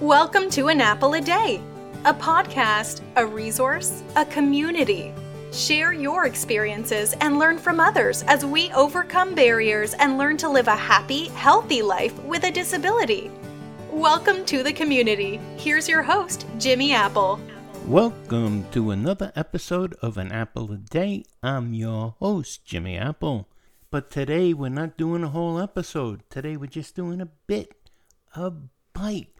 Welcome to An Apple a Day, a podcast, a resource, a community. Share your experiences and learn from others as we overcome barriers and learn to live a happy, healthy life with a disability. Welcome to the community. Here's your host, Jimmy Apple. Welcome to another episode of An Apple a Day. I'm your host, Jimmy Apple. But today we're not doing a whole episode. Today we're just doing a bit, a bite,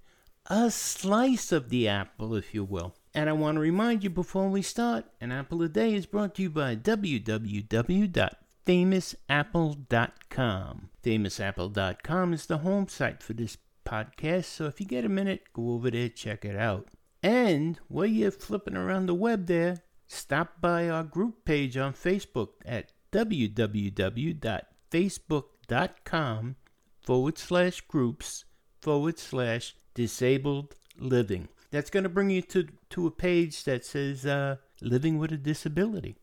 a slice of the apple, if you will. And I want to remind you before we start An Apple a Day is brought to you by www.famousapple.com. Famousapple.com is the home site for this podcast, so if you get a minute, go over there, check it out. And while you're flipping around the web there, stop by our group page on Facebook at www.facebook.com forward slash groups forward slash disabled living. That's going to bring you to, to a page that says uh, living with a disability.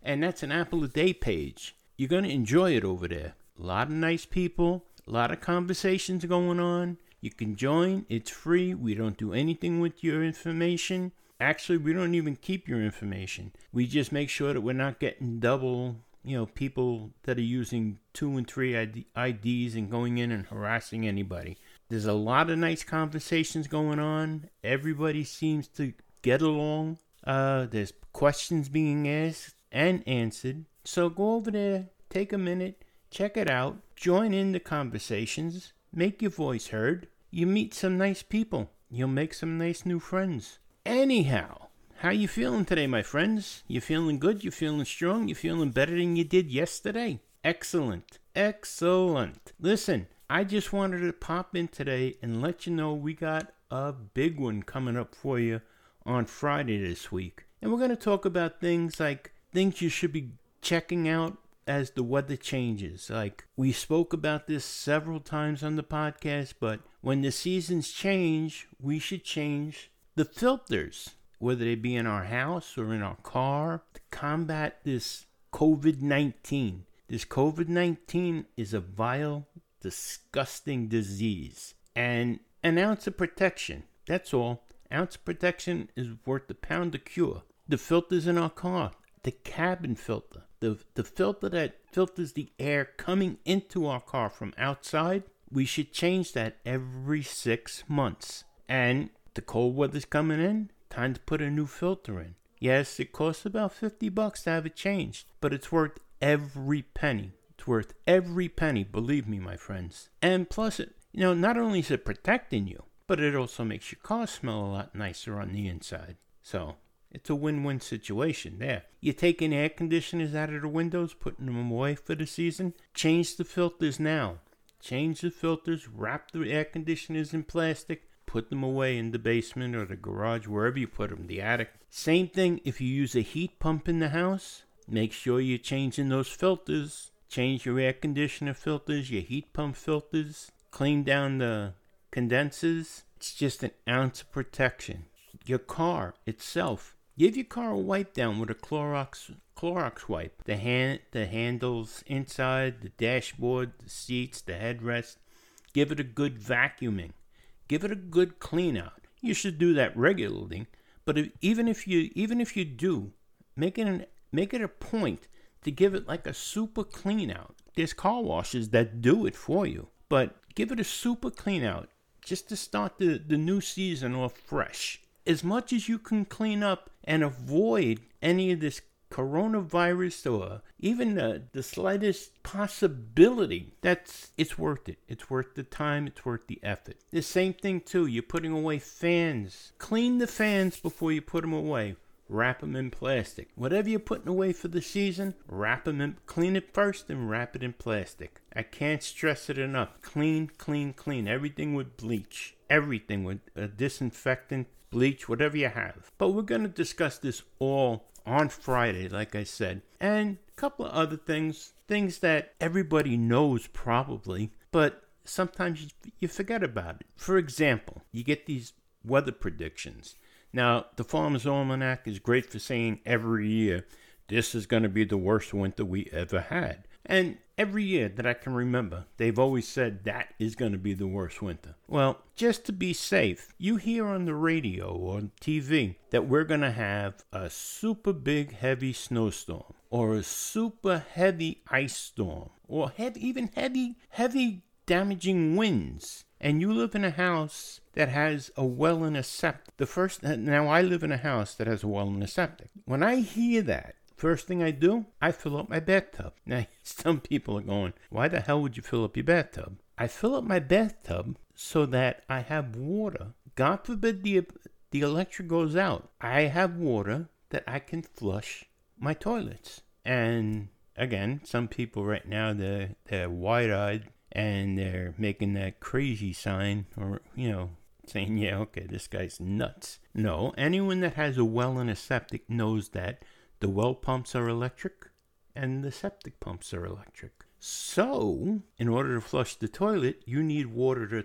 And that's an Apple a Day page. You're going to enjoy it over there. A lot of nice people, a lot of conversations going on. You can join, it's free. We don't do anything with your information. Actually, we don't even keep your information. We just make sure that we're not getting double, you know, people that are using two and three ID- IDs and going in and harassing anybody. There's a lot of nice conversations going on. Everybody seems to get along. Uh, there's questions being asked and answered. So go over there, take a minute, check it out, join in the conversations, make your voice heard you meet some nice people. You'll make some nice new friends. Anyhow, how you feeling today, my friends? You feeling good? You feeling strong? You feeling better than you did yesterday? Excellent. Excellent. Listen, I just wanted to pop in today and let you know we got a big one coming up for you on Friday this week. And we're going to talk about things like things you should be checking out as the weather changes. Like we spoke about this several times on the podcast, but when the seasons change, we should change the filters, whether they be in our house or in our car, to combat this COVID 19. This COVID 19 is a vile, disgusting disease. And an ounce of protection, that's all. Ounce of protection is worth a pound of cure. The filters in our car, the cabin filter, the, the filter that filters the air coming into our car from outside, we should change that every six months. And the cold weather's coming in, time to put a new filter in. Yes, it costs about 50 bucks to have it changed, but it's worth every penny. Worth every penny, believe me, my friends. And plus, it, you know, not only is it protecting you, but it also makes your car smell a lot nicer on the inside. So, it's a win win situation there. You're taking air conditioners out of the windows, putting them away for the season. Change the filters now. Change the filters, wrap the air conditioners in plastic, put them away in the basement or the garage, wherever you put them, the attic. Same thing if you use a heat pump in the house. Make sure you're changing those filters. Change your air conditioner filters, your heat pump filters. Clean down the condensers. It's just an ounce of protection. Your car itself Give your car a wipe down with a Clorox Clorox wipe. The hand, the handles inside, the dashboard, the seats, the headrest. Give it a good vacuuming. Give it a good clean out. You should do that regularly, but if, even if you even if you do, make it an, make it a point to give it like a super clean out. There's car washes that do it for you, but give it a super clean out just to start the, the new season off fresh. As much as you can clean up and avoid any of this coronavirus or even the, the slightest possibility that's it's worth it. It's worth the time. It's worth the effort. The same thing too. You're putting away fans. Clean the fans before you put them away wrap them in plastic whatever you're putting away for the season wrap them in clean it first and wrap it in plastic i can't stress it enough clean clean clean everything with bleach everything with a disinfectant bleach, whatever you have. But we're going to discuss this all on Friday, like I said, and a couple of other things, things that everybody knows probably, but sometimes you, forget about it. For example, you get these weather predictions. Now, the Farmer's Almanac is great for saying every year, this is going to be the worst winter we ever had. And every year that I can remember, they've always said that is going to be the worst winter. Well, just to be safe, you hear on the radio or TV that we're going to have a super big heavy snowstorm or a super heavy ice storm or heavy, even heavy, heavy damaging winds and you live in a house that has a well and a septic. The first now I live in a house that has a well and a septic. When I hear that, first thing I do, I fill up my bathtub. Now some people are going, "Why the hell would you fill up your bathtub?" I fill up my bathtub so that I have water. God forbid the the electric goes out. I have water that I can flush my toilets. And again, some people right now they're they're wide eyed and they're making that crazy sign or you know saying yeah okay this guy's nuts. No anyone that has a well and a septic knows that the well pumps are electric and the septic pumps are electric. So in order to flush the toilet you need water to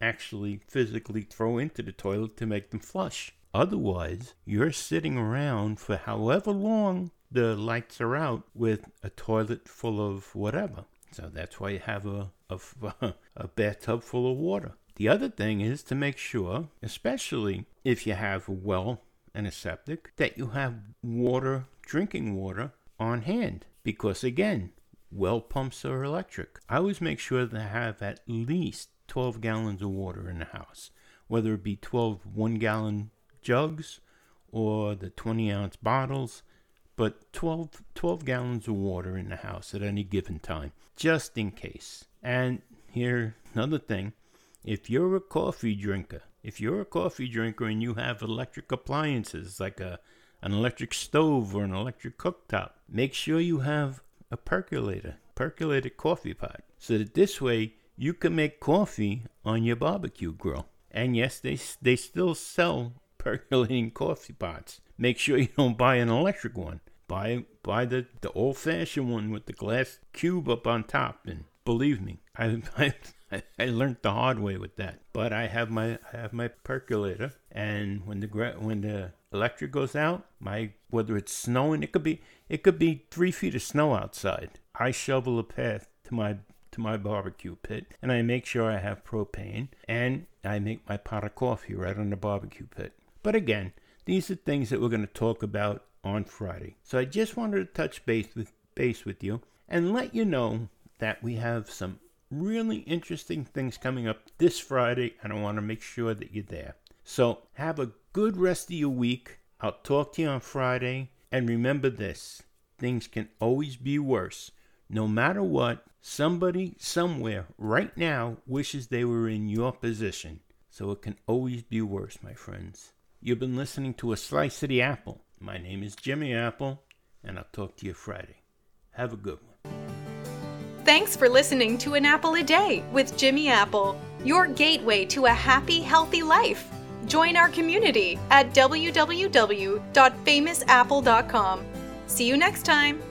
actually physically throw into the toilet to make them flush. Otherwise you're sitting around for however long the lights are out with a toilet full of whatever so that's why you have a, a, a bathtub full of water. The other thing is to make sure, especially if you have a well and a septic, that you have water, drinking water, on hand. Because again, well pumps are electric. I always make sure to have at least 12 gallons of water in the house, whether it be 12 one gallon jugs or the 20 ounce bottles but 12, 12 gallons of water in the house at any given time, just in case. And here, another thing if you're a coffee drinker, if you're a coffee drinker and you have electric appliances like a an electric stove or an electric cooktop, make sure you have a percolator, percolated coffee pot, so that this way you can make coffee on your barbecue grill. And yes, they they still sell percolating coffee pots. Make sure you don't buy an electric one. Buy buy the, the old fashioned one with the glass cube up on top. And believe me, I, I I learned the hard way with that. But I have my I have my percolator, and when the when the electric goes out, my whether it's snowing, it could be it could be three feet of snow outside. I shovel a path to my to my barbecue pit, and I make sure I have propane, and I make my pot of coffee right on the barbecue pit. But again, these are things that we're going to talk about on Friday. So I just wanted to touch base with base with you and let you know that we have some really interesting things coming up this Friday and I want to make sure that you're there. So have a good rest of your week. I'll talk to you on Friday and remember this. Things can always be worse. No matter what, somebody somewhere right now wishes they were in your position. So it can always be worse, my friends. You've been listening to a slice of the apple. My name is Jimmy Apple, and I'll talk to you Friday. Have a good one. Thanks for listening to An Apple a Day with Jimmy Apple, your gateway to a happy, healthy life. Join our community at www.famousapple.com. See you next time.